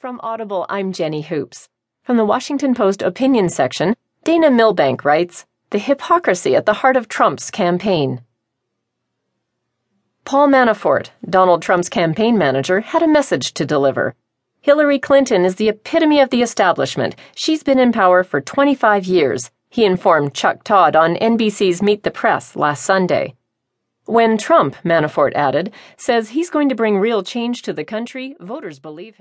From Audible, I'm Jenny Hoops. From the Washington Post opinion section, Dana Milbank writes The hypocrisy at the heart of Trump's campaign. Paul Manafort, Donald Trump's campaign manager, had a message to deliver. Hillary Clinton is the epitome of the establishment. She's been in power for 25 years, he informed Chuck Todd on NBC's Meet the Press last Sunday. When Trump, Manafort added, says he's going to bring real change to the country, voters believe him.